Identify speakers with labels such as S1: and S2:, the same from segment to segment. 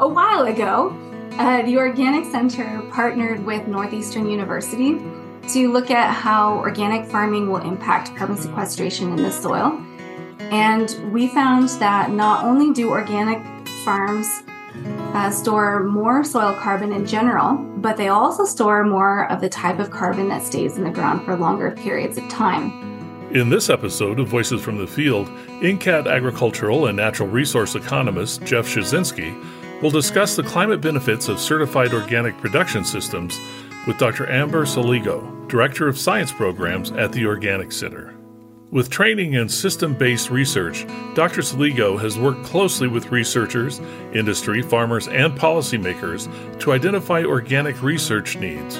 S1: A while ago, uh, the Organic Center partnered with Northeastern University to look at how organic farming will impact carbon sequestration in the soil. And we found that not only do organic farms uh, store more soil carbon in general, but they also store more of the type of carbon that stays in the ground for longer periods of time.
S2: In this episode of Voices from the Field, NCAT agricultural and natural resource economist Jeff Schahczenski will discuss the climate benefits of certified organic production systems with Dr. Amber Sciligo, Director of Science Programs at the Organic Center. With training in system based research, Dr. Sciligo has worked closely with researchers, industry, farmers, and policymakers to identify organic research needs,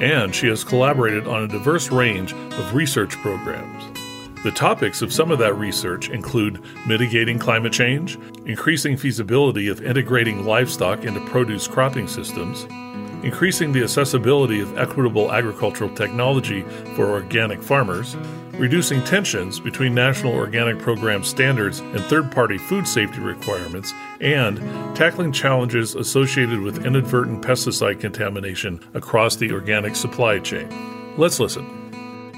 S2: and she has collaborated on a diverse range of research programs. The topics of some of that research include mitigating climate change, increasing feasibility of integrating livestock into produce cropping systems, increasing the accessibility of equitable agricultural technology for organic farmers, reducing tensions between national organic program standards and third party food safety requirements, and tackling challenges associated with inadvertent pesticide contamination across the organic supply chain. Let's listen.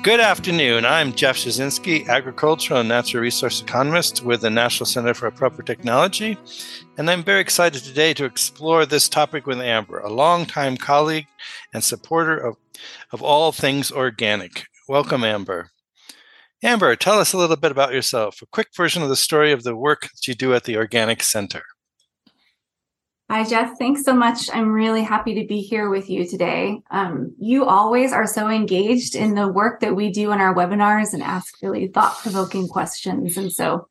S3: Good afternoon. I'm Jeff Schahczenski, agricultural and natural resource economist with the National Center for Appropriate Technology. And I'm very excited today to explore this topic with Amber, a longtime colleague and supporter of, of all things organic. Welcome, Amber. Amber, tell us a little bit about yourself, a quick version of the story of the work that you do at the Organic Center.
S1: Hi, Jeff. Thanks so much. I'm really happy to be here with you today. Um, you always are so engaged in the work that we do in our webinars and ask really thought provoking questions. And so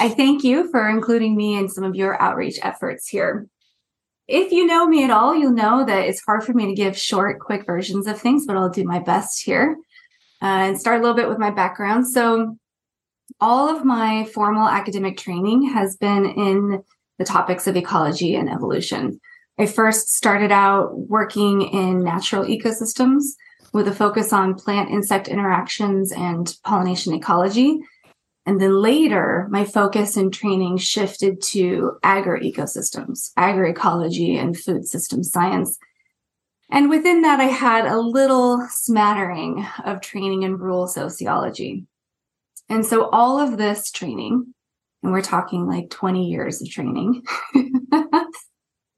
S1: I thank you for including me in some of your outreach efforts here. If you know me at all, you'll know that it's hard for me to give short, quick versions of things, but I'll do my best here uh, and start a little bit with my background. So, all of my formal academic training has been in the topics of ecology and evolution. I first started out working in natural ecosystems with a focus on plant insect interactions and pollination ecology. And then later, my focus and training shifted to agri-ecosystems, agroecology, and food system science. And within that, I had a little smattering of training in rural sociology. And so all of this training and we're talking like 20 years of training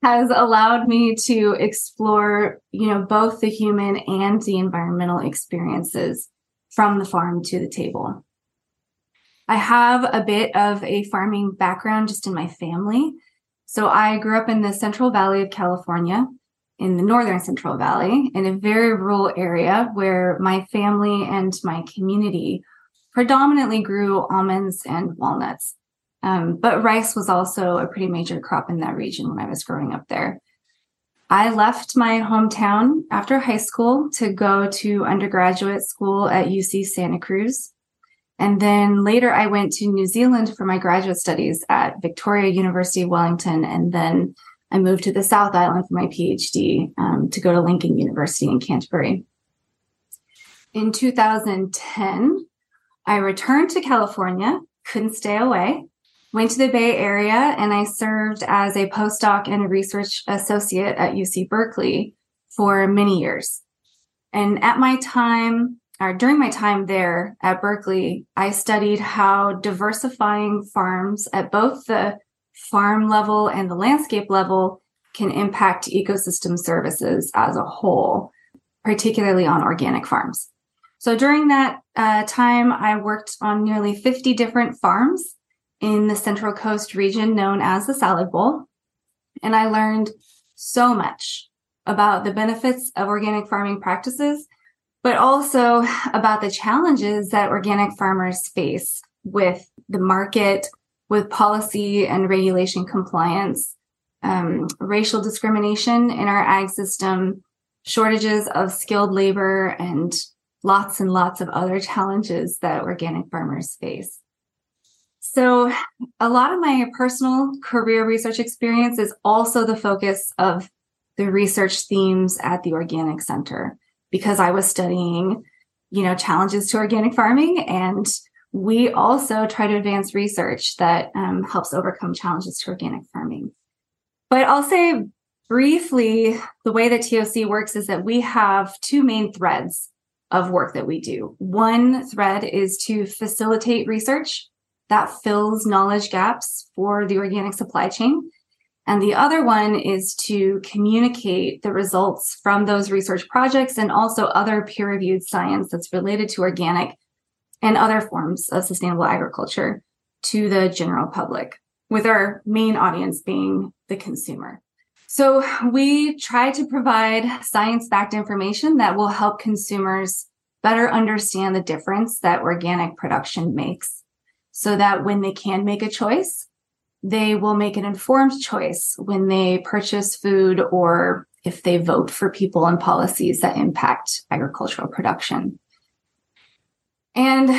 S1: has allowed me to explore you know both the human and the environmental experiences from the farm to the table. I have a bit of a farming background just in my family. So i grew up in the central valley of california in the northern central valley in a very rural area where my family and my community predominantly grew almonds and walnuts um, but rice was also a pretty major crop in that region when I was growing up there. I left my hometown after high school to go to undergraduate school at UC Santa Cruz. And then later I went to New Zealand for my graduate studies at Victoria University Wellington. And then I moved to the South Island for my PhD um, to go to Lincoln University in Canterbury. In 2010, I returned to California, couldn't stay away, went to the Bay Area and I served as a postdoc and research associate at UC Berkeley for many years. And at my time, or during my time there at Berkeley, I studied how diversifying farms at both the farm level and the landscape level can impact ecosystem services as a whole, particularly on organic farms. So during that uh, time, I worked on nearly 50 different farms in the Central Coast region known as the Salad Bowl. And I learned so much about the benefits of organic farming practices, but also about the challenges that organic farmers face with the market, with policy and regulation compliance, um, racial discrimination in our ag system, shortages of skilled labor, and lots and lots of other challenges that organic farmers face. So, a lot of my personal career research experience is also the focus of the research themes at the Organic Center because I was studying, you know, challenges to organic farming. And we also try to advance research that um, helps overcome challenges to organic farming. But I'll say briefly the way that TOC works is that we have two main threads of work that we do. One thread is to facilitate research that fills knowledge gaps for the organic supply chain. And the other one is to communicate the results from those research projects and also other peer reviewed science that's related to organic and other forms of sustainable agriculture to the general public, with our main audience being the consumer. So we try to provide science backed information that will help consumers better understand the difference that organic production makes so that when they can make a choice, they will make an informed choice when they purchase food or if they vote for people and policies that impact agricultural production. And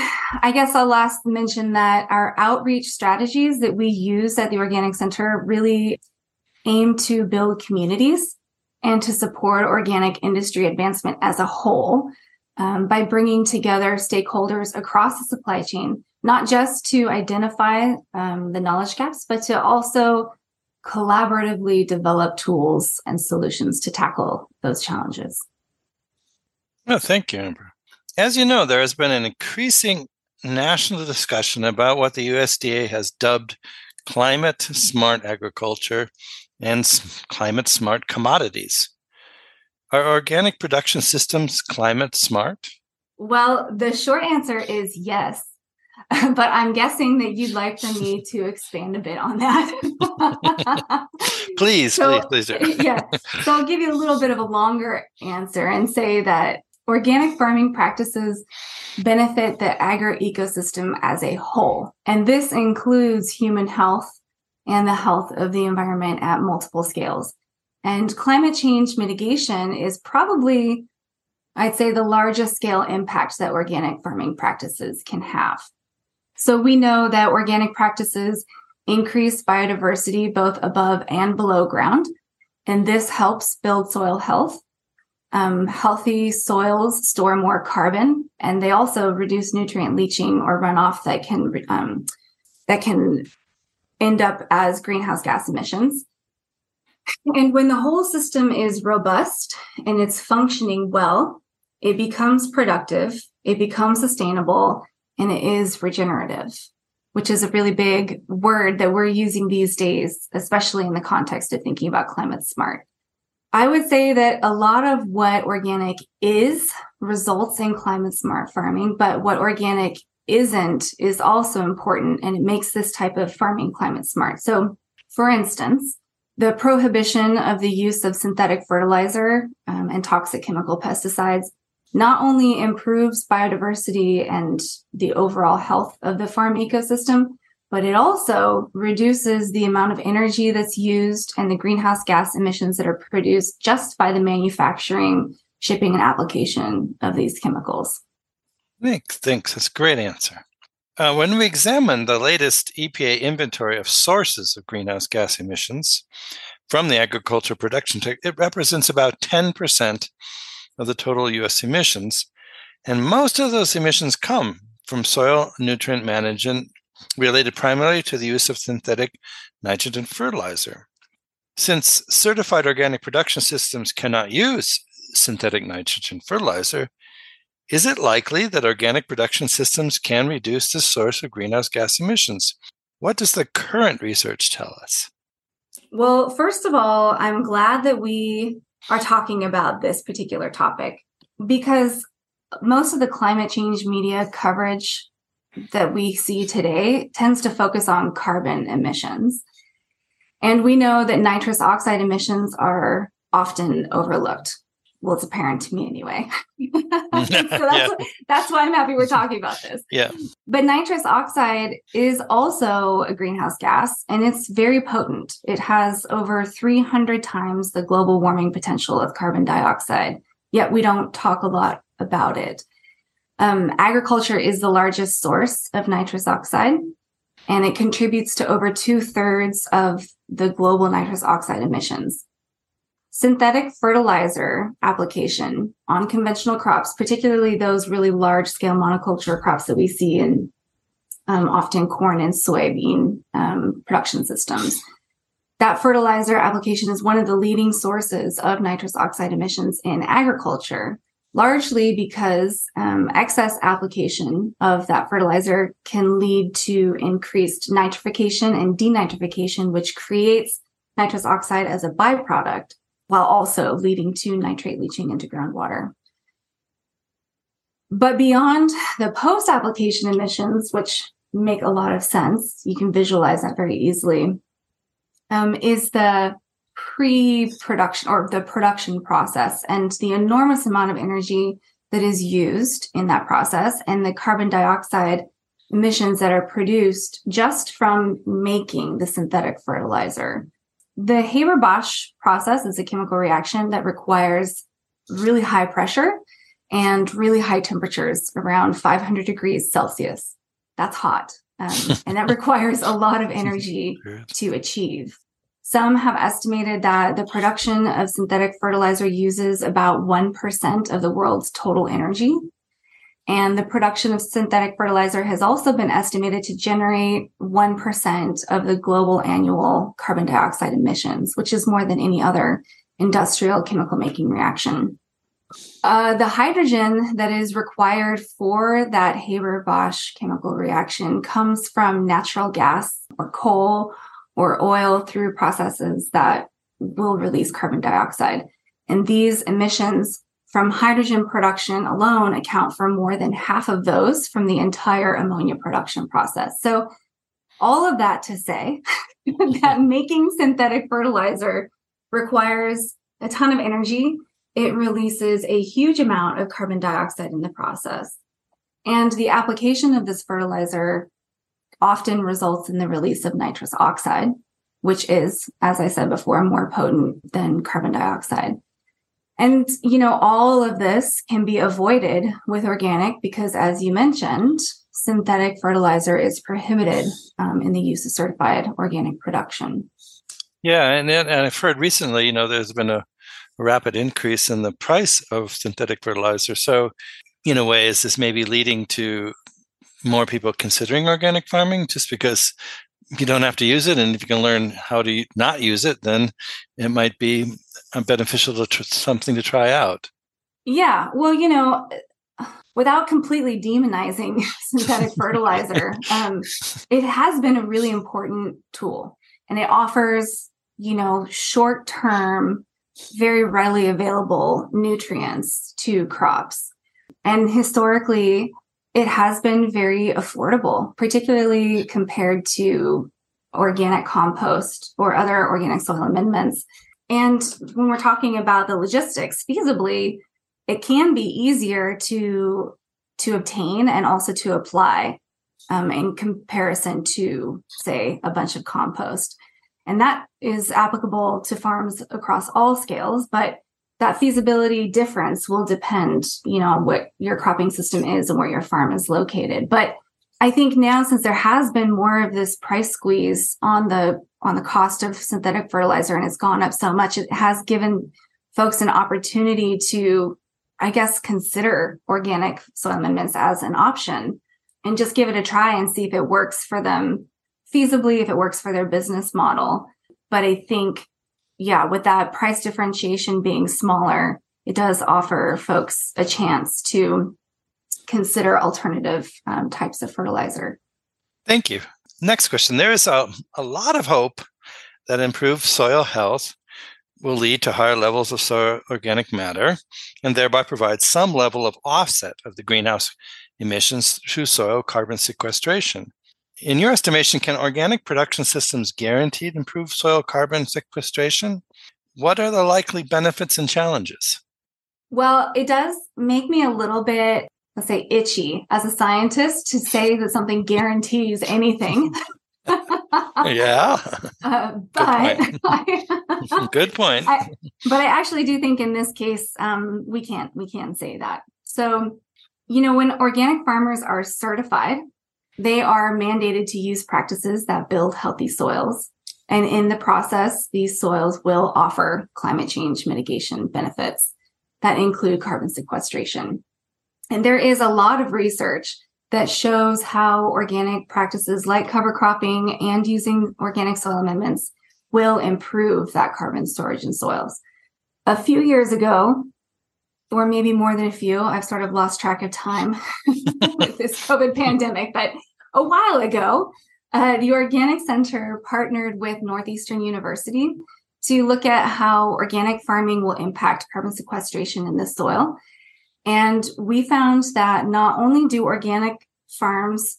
S1: I guess I'll last mention that our outreach strategies that we use at the Organic Center really aim to build communities and to support organic industry advancement as a whole um, by bringing together stakeholders across the supply chain, not just to identify um, the knowledge gaps, but to also collaboratively develop tools and solutions to tackle those challenges.
S3: Oh, thank you, Amber. As you know, there has been an increasing national discussion about what the USDA has dubbed climate smart agriculture and climate smart commodities. Are organic production systems climate smart?
S1: Well, the short answer is yes. But I'm guessing that you'd like for me to expand a bit on that.
S3: please, so, please, please do.
S1: yeah. So I'll give you a little bit of a longer answer and say that organic farming practices benefit the agri ecosystem as a whole. And this includes human health and the health of the environment at multiple scales. And climate change mitigation is probably, I'd say, the largest scale impact that organic farming practices can have. So we know that organic practices increase biodiversity both above and below ground. And this helps build soil health um, healthy soils store more carbon, and they also reduce nutrient leaching or runoff that can um, that can end up as greenhouse gas emissions. And when the whole system is robust and it's functioning well, it becomes productive, it becomes sustainable, and it is regenerative, which is a really big word that we're using these days, especially in the context of thinking about climate smart. I would say that a lot of what organic is results in climate smart farming, but what organic isn't is also important and it makes this type of farming climate smart. So, for instance, the prohibition of the use of synthetic fertilizer um, and toxic chemical pesticides not only improves biodiversity and the overall health of the farm ecosystem, but it also reduces the amount of energy that's used and the greenhouse gas emissions that are produced just by the manufacturing, shipping, and application of these chemicals.
S3: Thanks. Thanks. That's a great answer. Uh, when we examine the latest EPA inventory of sources of greenhouse gas emissions from the agricultural production, it represents about 10% of the total U.S. emissions. And most of those emissions come from soil nutrient management related primarily to the use of synthetic nitrogen fertilizer. Since certified organic production systems cannot use synthetic nitrogen fertilizer, is it likely that organic production systems can reduce the source of greenhouse gas emissions? What does the current research tell us?
S1: Well, first of all, I'm glad that we are talking about this particular topic because most of the climate change media coverage that we see today tends to focus on carbon emissions. And we know that nitrous oxide emissions are often overlooked. Well, it's apparent to me anyway. so that's, yeah. that's why I'm happy we're talking about this.
S3: Yeah.
S1: But nitrous oxide is also a greenhouse gas and it's very potent. It has over 300 times the global warming potential of carbon dioxide, yet we don't talk a lot about it. Um, agriculture is the largest source of nitrous oxide, and it contributes to over two thirds of the global nitrous oxide emissions. Synthetic fertilizer application on conventional crops, particularly those really large scale monoculture crops that we see in um, often corn and soybean um, production systems, that fertilizer application is one of the leading sources of nitrous oxide emissions in agriculture, largely because um, excess application of that fertilizer can lead to increased nitrification and denitrification, which creates nitrous oxide as a byproduct, while also leading to nitrate leaching into groundwater. But beyond the post application emissions, which make a lot of sense, you can visualize that very easily um, is the pre-production or the production process and the enormous amount of energy that is used in that process and the carbon dioxide emissions that are produced just from making the synthetic fertilizer. The Haber-Bosch process is a chemical reaction that requires really high pressure and really high temperatures around 500 degrees Celsius. That's hot. Um, and that requires a lot of energy to achieve. Some have estimated that the production of synthetic fertilizer uses about 1% of the world's total energy. And the production of synthetic fertilizer has also been estimated to generate 1% of the global annual carbon dioxide emissions, which is more than any other industrial chemical making reaction. Uh, the hydrogen that is required for that Haber Bosch chemical reaction comes from natural gas or coal or oil through processes that will release carbon dioxide. And these emissions from hydrogen production alone account for more than half of those from the entire ammonia production process. So, all of that to say that making synthetic fertilizer requires a ton of energy it releases a huge amount of carbon dioxide in the process. And the application of this fertilizer often results in the release of nitrous oxide, which is, as I said before, more potent than carbon dioxide. And, you know, all of this can be avoided with organic because, as you mentioned, synthetic fertilizer is prohibited um, in the use of certified organic production.
S3: Yeah, and, and I've heard recently, you know, there's been a rapid increase in the price of synthetic fertilizer. So, in a way, is this maybe leading to more people considering organic farming just because you don't have to use it? And if you can learn how to not use it, then it might be beneficial to tr- something to try out.
S1: Yeah. Well, you know, without completely demonizing synthetic fertilizer, um, it has been a really important tool and it offers, you know, short term very readily available nutrients to crops. And historically, it has been very affordable, particularly compared to organic compost or other organic soil amendments. And when we're talking about the logistics, feasibly, it can be easier to to obtain and also to apply um, in comparison to, say, a bunch of compost. And that is applicable to farms across all scales, but that feasibility difference will depend, you know, on what your cropping system is and where your farm is located. But I think now since there has been more of this price squeeze on the on the cost of synthetic fertilizer and it's gone up so much, it has given folks an opportunity to, I guess, consider organic soil amendments as an option and just give it a try and see if it works for them feasibly if it works for their business model. But I think, yeah, with that price differentiation being smaller, it does offer folks a chance to consider alternative um, types of fertilizer.
S3: Thank you. Next question. There is a, a lot of hope that improved soil health will lead to higher levels of soil organic matter and thereby provide some level of offset of the greenhouse emissions through soil carbon sequestration. In your estimation, can organic production systems guaranteed improve soil carbon sequestration? What are the likely benefits and challenges?
S1: Well, it does make me a little bit, let's say, itchy as a scientist to say that something guarantees anything.
S3: yeah. Uh,
S1: but
S3: good point. good point.
S1: I, but I actually do think in this case, um, we can't we can say that. So, you know, when organic farmers are certified they are mandated to use practices that build healthy soils. And in the process, these soils will offer climate change mitigation benefits that include carbon sequestration. And there is a lot of research that shows how organic practices like cover cropping and using organic soil amendments will improve that carbon storage in soils. A few years ago, or maybe more than a few, I've sort of lost track of time with this COVID pandemic, but a while ago, uh, the Organic Center partnered with Northeastern University to look at how organic farming will impact carbon sequestration in the soil. And we found that not only do organic farms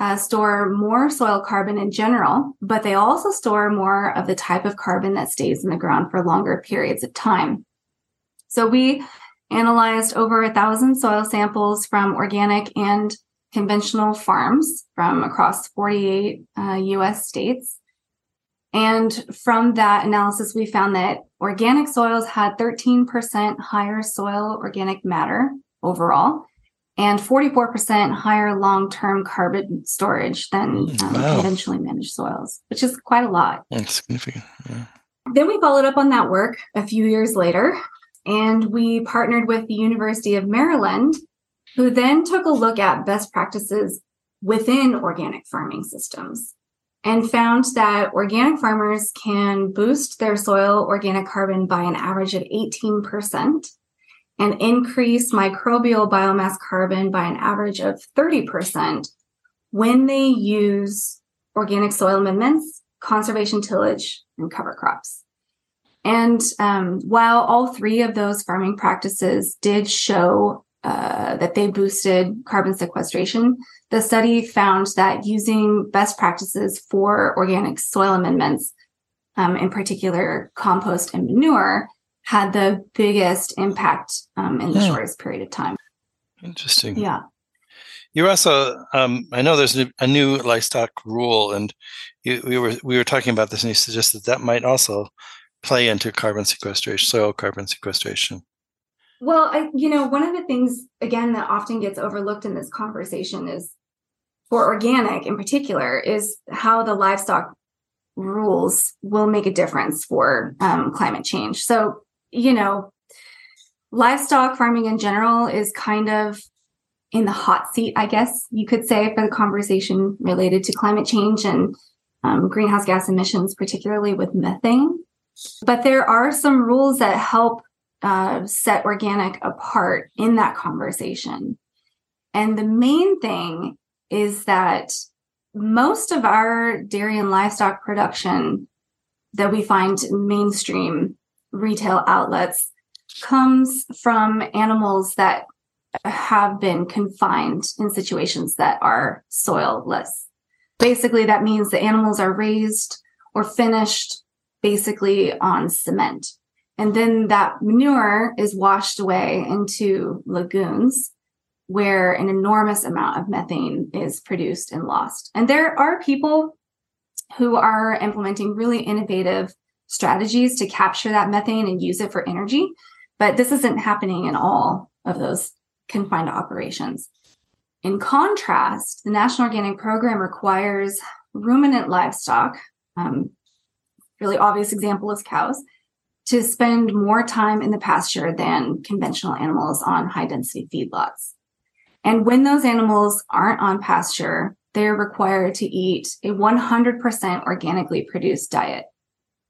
S1: uh, store more soil carbon in general, but they also store more of the type of carbon that stays in the ground for longer periods of time. So we analyzed over a thousand soil samples from organic and conventional farms from across 48 uh, US states. And from that analysis, we found that organic soils had 13% higher soil organic matter overall and 44% higher long term carbon storage than mm, um, wow. conventionally managed soils, which is quite a lot.
S3: That's significant. Yeah.
S1: Then we followed up on that work a few years later, and we partnered with the University of Maryland, who then took a look at best practices within organic farming systems and found that organic farmers can boost their soil organic carbon by an average of 18% and increase microbial biomass carbon by an average of 30% when they use organic soil amendments, conservation tillage, and cover crops. And um, while all three of those farming practices did show uh, that they boosted carbon sequestration, the study found that using best practices for organic soil amendments, um, in particular compost and manure, had the biggest impact um, in the yeah. shortest period of time.
S3: Interesting.
S1: Yeah.
S3: You're also, um, I know there's a new livestock rule, and you, we were we were talking about this, and you suggested that might also play into carbon sequestration, soil carbon sequestration.
S1: Well, I, you know, one of the things again that often gets overlooked in this conversation is for organic in particular is how the livestock rules will make a difference for um, climate change. So you know, livestock farming in general is kind of in the hot seat, I guess you could say, for the conversation related to climate change and um, greenhouse gas emissions, particularly with methane. But there are some rules that help uh, set organic apart in that conversation. And the main thing is that most of our dairy and livestock production that we find mainstream retail outlets comes from animals that have been confined in situations that are soilless. Basically, that means the animals are raised or finished basically on cement. And then that manure is washed away into lagoons where an enormous amount of methane is produced and lost. And there are people who are implementing really innovative strategies to capture that methane and use it for energy. But this isn't happening in all of those confined operations. In contrast, the National Organic Program requires ruminant livestock, um, really obvious example is cows, to spend more time in the pasture than conventional animals on high density feedlots. And when those animals aren't on pasture, they're required to eat a 100% organically produced diet.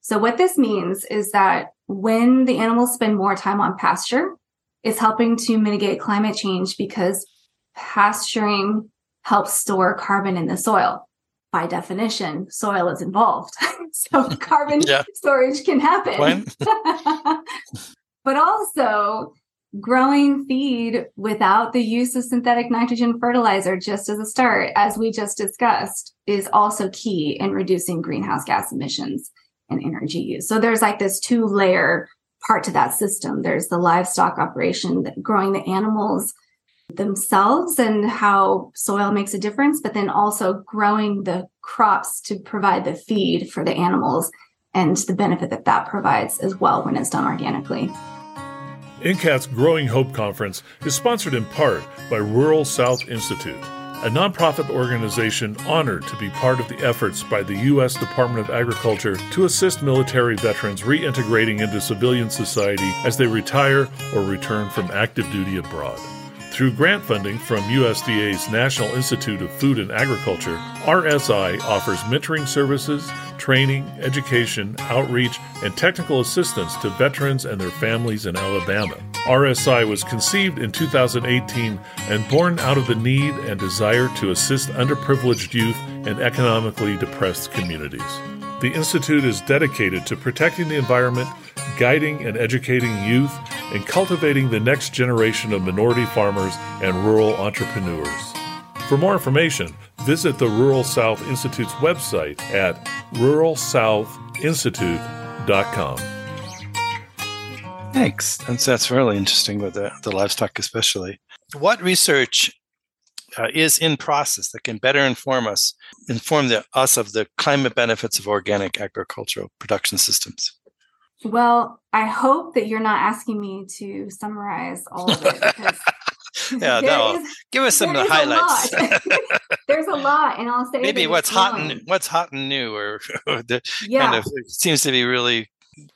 S1: So what this means is that when the animals spend more time on pasture, it's helping to mitigate climate change because pasturing helps store carbon in the soil. By definition, soil is involved. so carbon storage can happen. but also, growing feed without the use of synthetic nitrogen fertilizer, just as a start, as we just discussed, is also key in reducing greenhouse gas emissions and energy use. So there's like this two layer part to that system. There's the livestock operation, growing the animals themselves and how soil makes a difference, but then also growing the crops to provide the feed for the animals and the benefit that that provides as well when it's done organically.
S2: NCAT's Growing Hope Conference is sponsored in part by Rural South Institute a nonprofit organization honored to be part of the efforts by the U.S. Department of Agriculture to assist military veterans reintegrating into civilian society as they retire or return from active duty abroad. Through grant funding from USDA's National Institute of Food and Agriculture, RSI offers mentoring services, training, education, outreach, and technical assistance to veterans and their families in Alabama. RSI was conceived in 2018 and born out of the need and desire to assist underprivileged youth and economically depressed communities. The Institute is dedicated to protecting the environment, guiding and educating youth, and cultivating the next generation of minority farmers and rural entrepreneurs. For more information, visit the Rural South Institute's website at ruralsouthinstitute.com.
S3: Thanks. That's, that's really interesting with the, the livestock, especially. What research uh, is in process that can better inform us, inform the, us of the climate benefits of organic agricultural production systems?
S1: Well, I hope that you're not asking me to summarize all of it
S3: yeah, no. Is, give us some of the highlights.
S1: A There's a lot, and I'll say
S3: maybe what's hot and what's hot and new, or, or the yeah. kind of seems to be really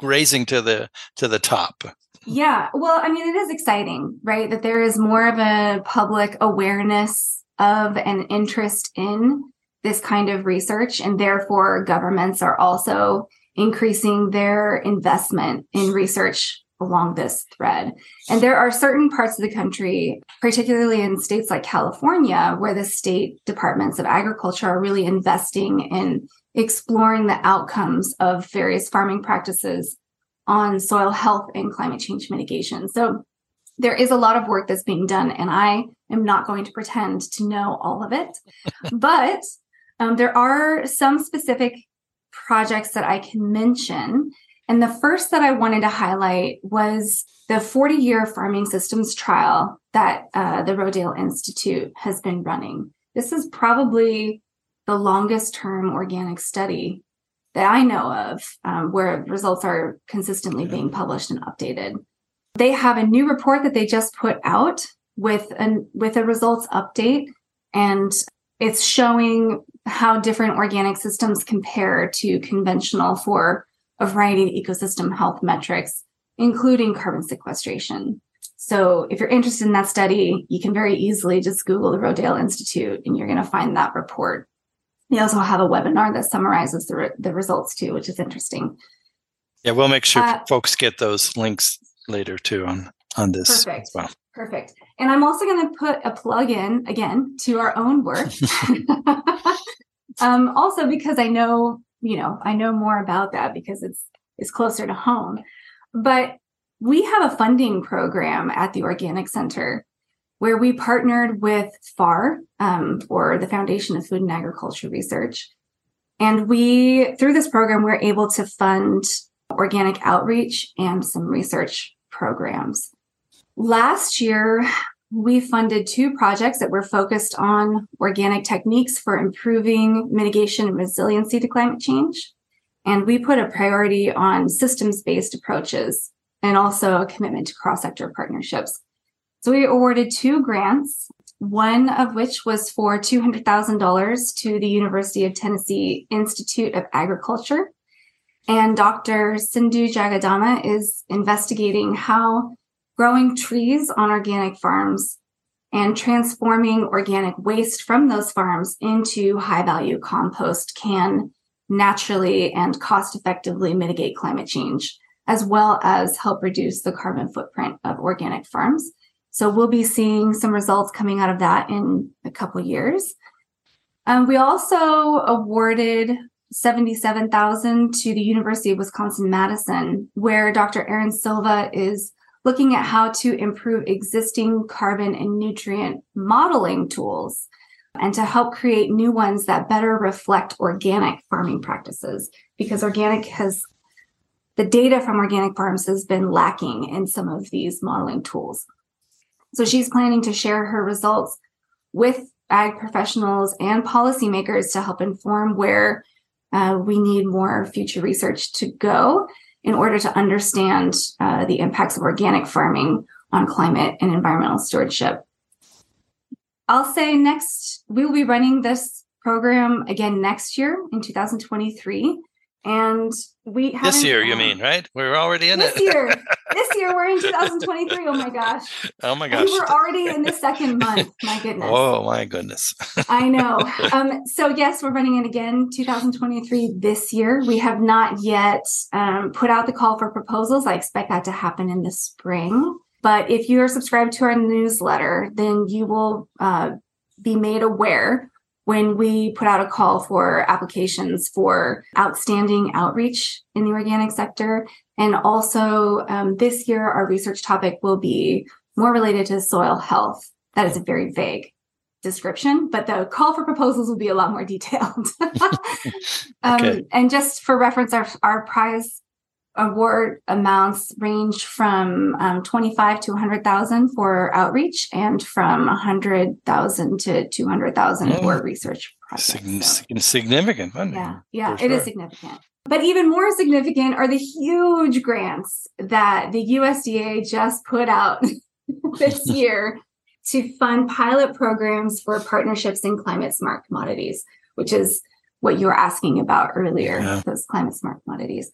S3: raising to the to the top.
S1: Yeah, well, I mean, it is exciting, right? That there is more of a public awareness of and interest in this kind of research, and therefore governments are also increasing their investment in research along this thread. And there are certain parts of the country, particularly in states like California, where the state departments of agriculture are really investing in exploring the outcomes of various farming practices on soil health and climate change mitigation. So there is a lot of work that's being done, and I am not going to pretend to know all of it. but um, there are some specific projects that I can mention and the first that I wanted to highlight was the 40 year farming systems trial that uh, the Rodale Institute has been running. This is probably the longest term organic study that I know of um, where results are consistently being published and updated. They have a new report that they just put out with an with a results update and it's showing how different organic systems compare to conventional for a variety of ecosystem health metrics, including carbon sequestration. So if you're interested in that study, you can very easily just Google the Rodale Institute and you're going to find that report. They also have a webinar that summarizes the, re- the results too, which is interesting.
S3: Yeah, we'll make sure uh, folks get those links later too on on this
S1: perfect. well. Perfect. And I'm also going to put a plug in again to our own work. um, also because I know you know, I know more about that because it's it's closer to home. But we have a funding program at the Organic Center where we partnered with FAR, um, or the Foundation of Food and Agriculture Research. And we, through this program, we're able to fund organic outreach and some research programs. Last year, we funded two projects that were focused on organic techniques for improving mitigation and resiliency to climate change. And we put a priority on systems based approaches and also a commitment to cross sector partnerships. So we awarded two grants, one of which was for $200,000 to the University of Tennessee Institute of Agriculture. And Dr. Sindhu Jagadamma is investigating how growing trees on organic farms and transforming organic waste from those farms into high value compost can naturally and cost effectively mitigate climate change, as well as help reduce the carbon footprint of organic farms. So we'll be seeing some results coming out of that in a couple years. Um, we also awarded 77,000 to the University of Wisconsin Madison, where Dr. Erin Silva is looking at how to improve existing carbon and nutrient modeling tools and to help create new ones that better reflect organic farming practices because organic has the data from organic farms has been lacking in some of these modeling tools. So she's planning to share her results with ag professionals and policymakers to help inform where uh, we need more future research to go in order to understand uh, the impacts of organic farming on climate and environmental stewardship. I'll say next, we will be running this program again next year in 2023. And we
S3: this year, you mean, right? We're already in
S1: this
S3: it.
S1: year. This year, we're in 2023. Oh my gosh.
S3: Oh my gosh.
S1: And we're already in the second month. My goodness.
S3: Oh my goodness.
S1: I know. Um, so yes, we're running it again 2023 this year. We have not yet um, put out the call for proposals. I expect that to happen in the spring. But if you are subscribed to our newsletter, then you will uh, be made aware when we put out a call for applications for outstanding outreach in the organic sector. And also, um, this year, our research topic will be more related to soil health. That is a very vague description, but the call for proposals will be a lot more detailed. um, okay. And just for reference, our, our prize award amounts range from um, 25 to 100,000 for outreach and from 100,000 to 200,000 oh, for research
S3: projects. so. Significant funding.
S1: Yeah, yeah, sure. it is significant. But even more significant are the huge grants that the USDA just put out this year to fund pilot programs for partnerships in climate smart commodities, which is what you were asking about earlier, yeah. those climate smart commodities.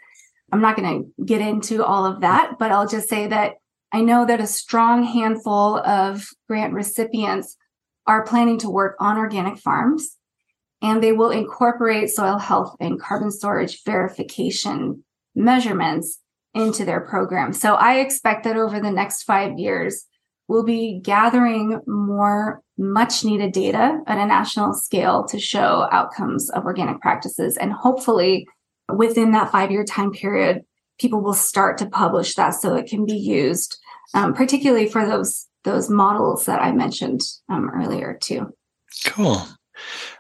S1: I'm not going to get into all of that, but I'll just say that I know that a strong handful of grant recipients are planning to work on organic farms and they will incorporate soil health and carbon storage verification measurements into their program. So I expect that over the next five years, we'll be gathering more much needed data at a national scale to show outcomes of organic practices and hopefully within that five year time period, people will start to publish that so it can be used, um, particularly for those those models that I mentioned um, earlier too.
S3: Cool.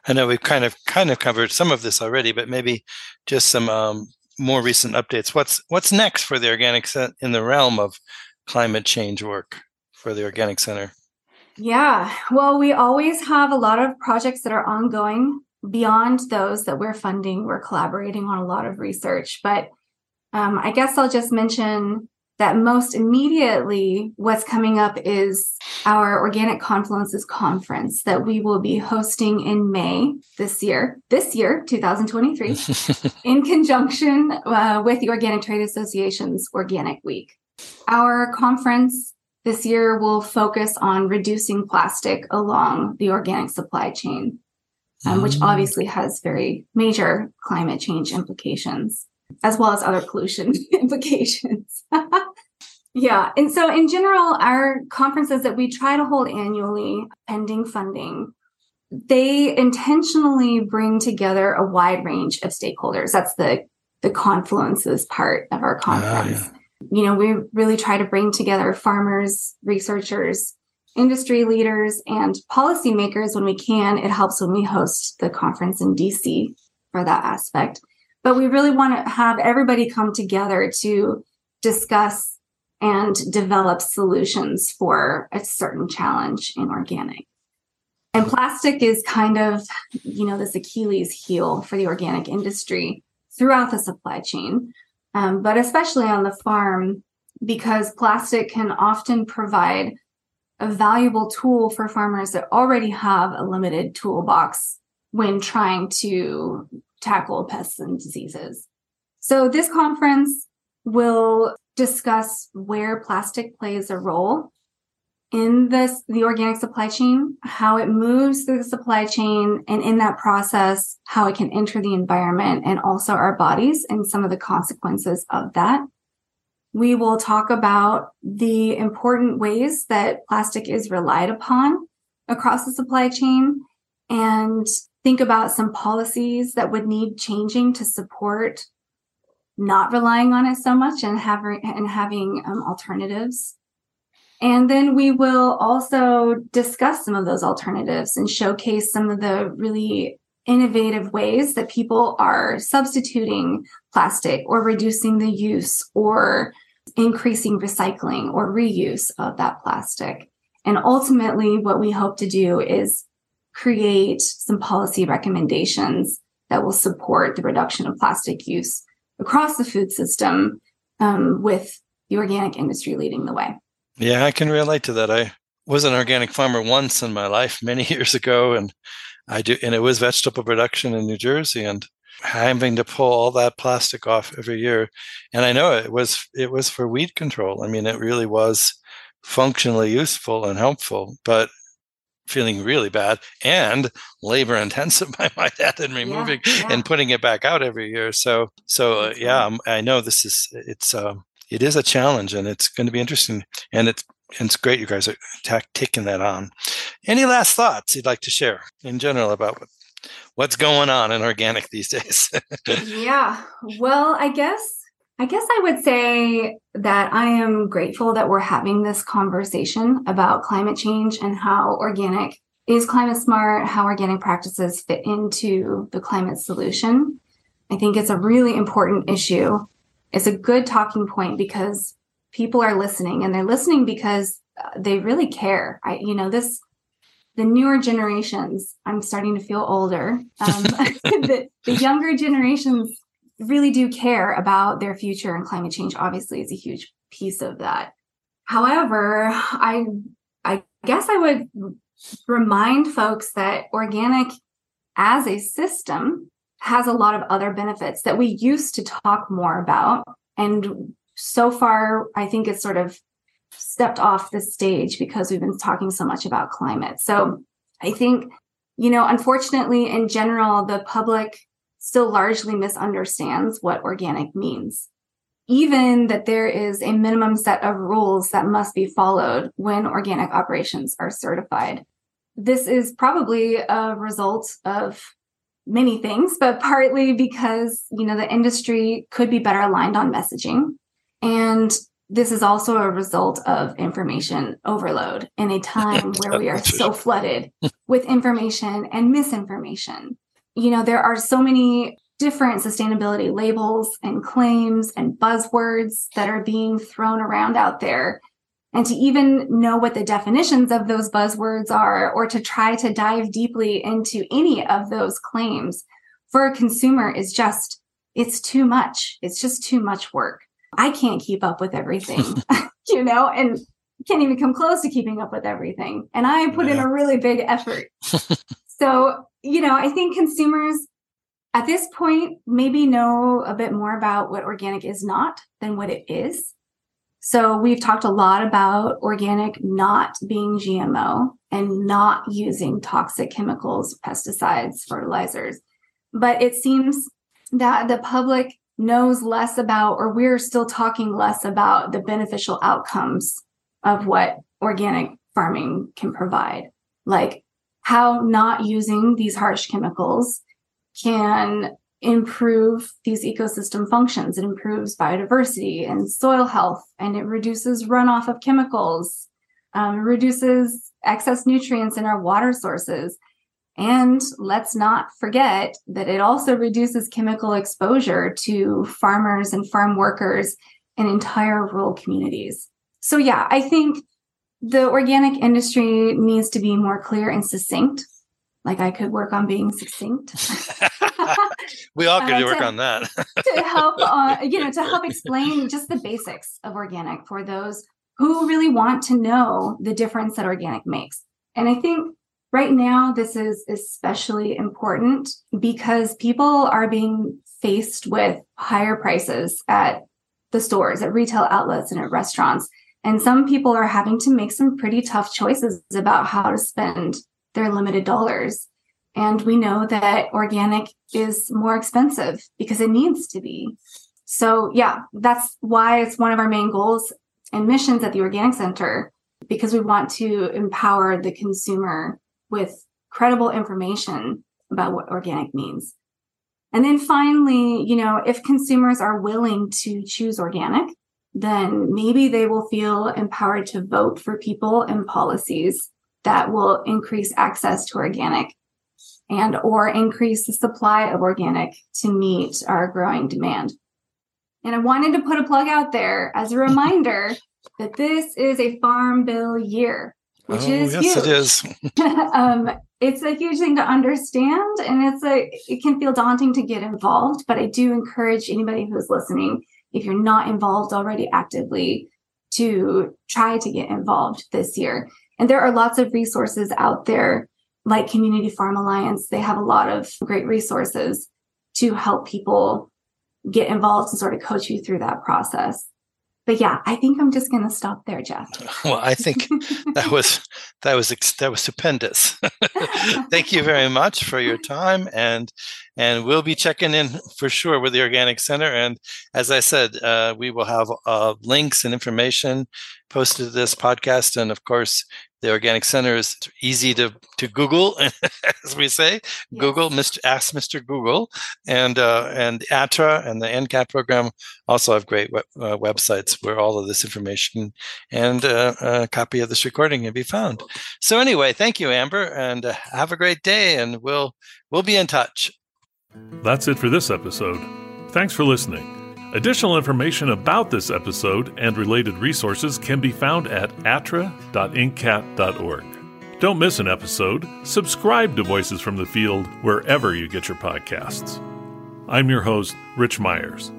S3: I know we've kind of kind of covered some of this already, but maybe just some um, more recent updates. What's what's next for the Organic Center in the realm of climate change work for the Organic Center?
S1: Yeah, well, we always have a lot of projects that are ongoing beyond those that we're funding, we're collaborating on a lot of research. But um, I guess I'll just mention that most immediately, what's coming up is our Organic Confluences conference that we will be hosting in May this year, this year, 2023, in conjunction uh, with the Organic Trade Association's Organic Week. Our conference this year will focus on reducing plastic along the organic supply chain um, which mm. obviously has very major climate change implications, as well as other pollution implications. yeah. And so, in general, our conferences that we try to hold annually, pending funding, they intentionally bring together a wide range of stakeholders. That's the the confluences part of our conference. yeah. You know, we really try to bring together farmers, researchers, industry leaders and policymakers when we can. It helps when we host the conference in DC for that aspect. But we really want to have everybody come together to discuss and develop solutions for a certain challenge in organic. And plastic is kind of, you know, this Achilles heel for the organic industry throughout the supply chain, um, but especially on the farm, because plastic can often provide a valuable tool for farmers that already have a limited toolbox when trying to tackle pests and diseases. So this conference will discuss where plastic plays a role in this the organic supply chain, how it moves through the supply chain, and in that process, how it can enter the environment and also our bodies and some of the consequences of that. We will talk about the important ways that plastic is relied upon across the supply chain and think about some policies that would need changing to support not relying on it so much and having and having um, alternatives. And then we will also discuss some of those alternatives and showcase some of the really innovative ways that people are substituting plastic or reducing the use or increasing recycling or reuse of that plastic. And ultimately, what we hope to do is create some policy recommendations that will support the reduction of plastic use across the food system um, with the organic industry leading the way.
S3: Yeah, I can relate to that. I was an organic farmer once in my life many years ago, and I do, and it was vegetable production in New Jersey. And having to pull all that plastic off every year. And I know it was it was for weed control. I mean, it really was functionally useful and helpful, but feeling really bad and labor intensive I might add in removing yeah, yeah. and putting it back out every year. So so uh, yeah, um, I know this is it's um it is a challenge and it's going to be interesting and it's it's great you guys are t- taking that on. Any last thoughts you'd like to share in general about what, what's going on in organic these days?
S1: yeah. Well, I guess I guess I would say that I am grateful that we're having this conversation about climate change and how organic is climate smart, how organic practices fit into the climate solution. I think it's a really important issue. It's a good talking point because people are listening and they're listening because uh, they really care. I, you know, this, the newer generations, I'm starting to feel older. Um, the, the younger generations really do care about their future and climate change obviously is a huge piece of that. However, I I guess I would remind folks that organic as a system has a lot of other benefits that we used to talk more about and so far I think it's sort of stepped off the stage because we've been talking so much about climate. So I think you know unfortunately in general the public still largely misunderstands what organic means. Even that there is a minimum set of rules that must be followed when organic operations are certified. This is probably a result of many things, but partly because, you know, the industry could be better aligned on messaging. And this is also a result of information overload in a time where we are so flooded with information and misinformation you know, there are so many different sustainability labels and claims and buzzwords that are being thrown around out there. And to even know what the definitions of those buzzwords are, or to try to dive deeply into any of those claims for a consumer is just, it's too much. It's just too much work. I can't keep up with everything, you know, and can't even come close to keeping up with everything. And I put yeah. in a really big effort. so you know, I think consumers at this point maybe know a bit more about what organic is not than what it is. So we've talked a lot about organic not being GMO and not using toxic chemicals, pesticides, fertilizers. But it seems that the public knows less about, or we're still talking less about the beneficial outcomes of what organic farming can provide, like how not using these harsh chemicals can improve these ecosystem functions. It improves biodiversity and soil health, and it reduces runoff of chemicals, um, reduces excess nutrients in our water sources. And let's not forget that it also reduces chemical exposure to farmers and farm workers and entire rural communities. So, yeah, I think the organic industry needs to be more clear and succinct. Like I could work on being succinct.
S3: we all could uh, work to, on that
S1: to help, uh, you know, to help explain just the basics of organic for those who really want to know the difference that organic makes. And I think right now this is especially important because people are being faced with higher prices at the stores, at retail outlets, and at restaurants. And some people are having to make some pretty tough choices about how to spend their limited dollars. And we know that organic is more expensive because it needs to be. So, yeah, that's why it's one of our main goals and missions at the Organic Center, because we want to empower the consumer with credible information about what organic means. And then finally, you know, if consumers are willing to choose organic, then maybe they will feel empowered to vote for people and policies that will increase access to organic and or increase the supply of organic to meet our growing demand. And I wanted to put a plug out there as a reminder that this is a farm bill year, which oh, is
S3: yes,
S1: huge.
S3: it is.
S1: um, it's a huge thing to understand, and it's a it can feel daunting to get involved. But I do encourage anybody who's listening if you're not involved already actively to try to get involved this year. And there are lots of resources out there like Community Farm Alliance. They have a lot of great resources to help people get involved and sort of coach you through that process but yeah, I think I'm just going to stop there, Jeff.
S3: Well, I think that was that was that was stupendous. Thank you very much for your time, and and we'll be checking in for sure with the Organic Center. And as I said, uh, we will have uh, links and information posted to this podcast, and of course, the Organic Center is easy to, to Google, as we say. Yes. Google, Mr. Ask Mr. Google, and uh, and ATTRA and the NCAT program also have great web, uh, websites where all of this information and uh, a copy of this recording can be found. So anyway, thank you, Amber, and uh, have a great day, and we'll we'll be in touch.
S2: That's it for this episode. Thanks for listening. Additional information about this episode and related resources can be found at attra.ncat.org. Don't miss an episode. Subscribe to Voices from the Field wherever you get your podcasts. I'm your host, Rich Myers.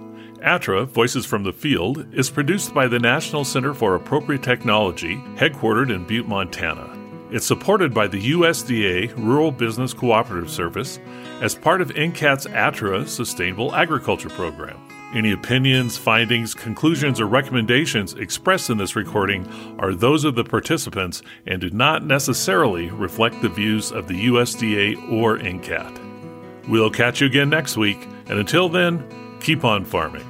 S2: ATTRA, Voices from the Field, is produced by the National Center for Appropriate Technology, headquartered in Butte, Montana. It's supported by the USDA Rural Business Cooperative Service as part of NCAT's ATTRA Sustainable Agriculture Program. Any opinions, findings, conclusions, or recommendations expressed in this recording are those of the participants and do not necessarily reflect the views of the USDA or NCAT. We'll catch you again next week, and until then, keep on farming.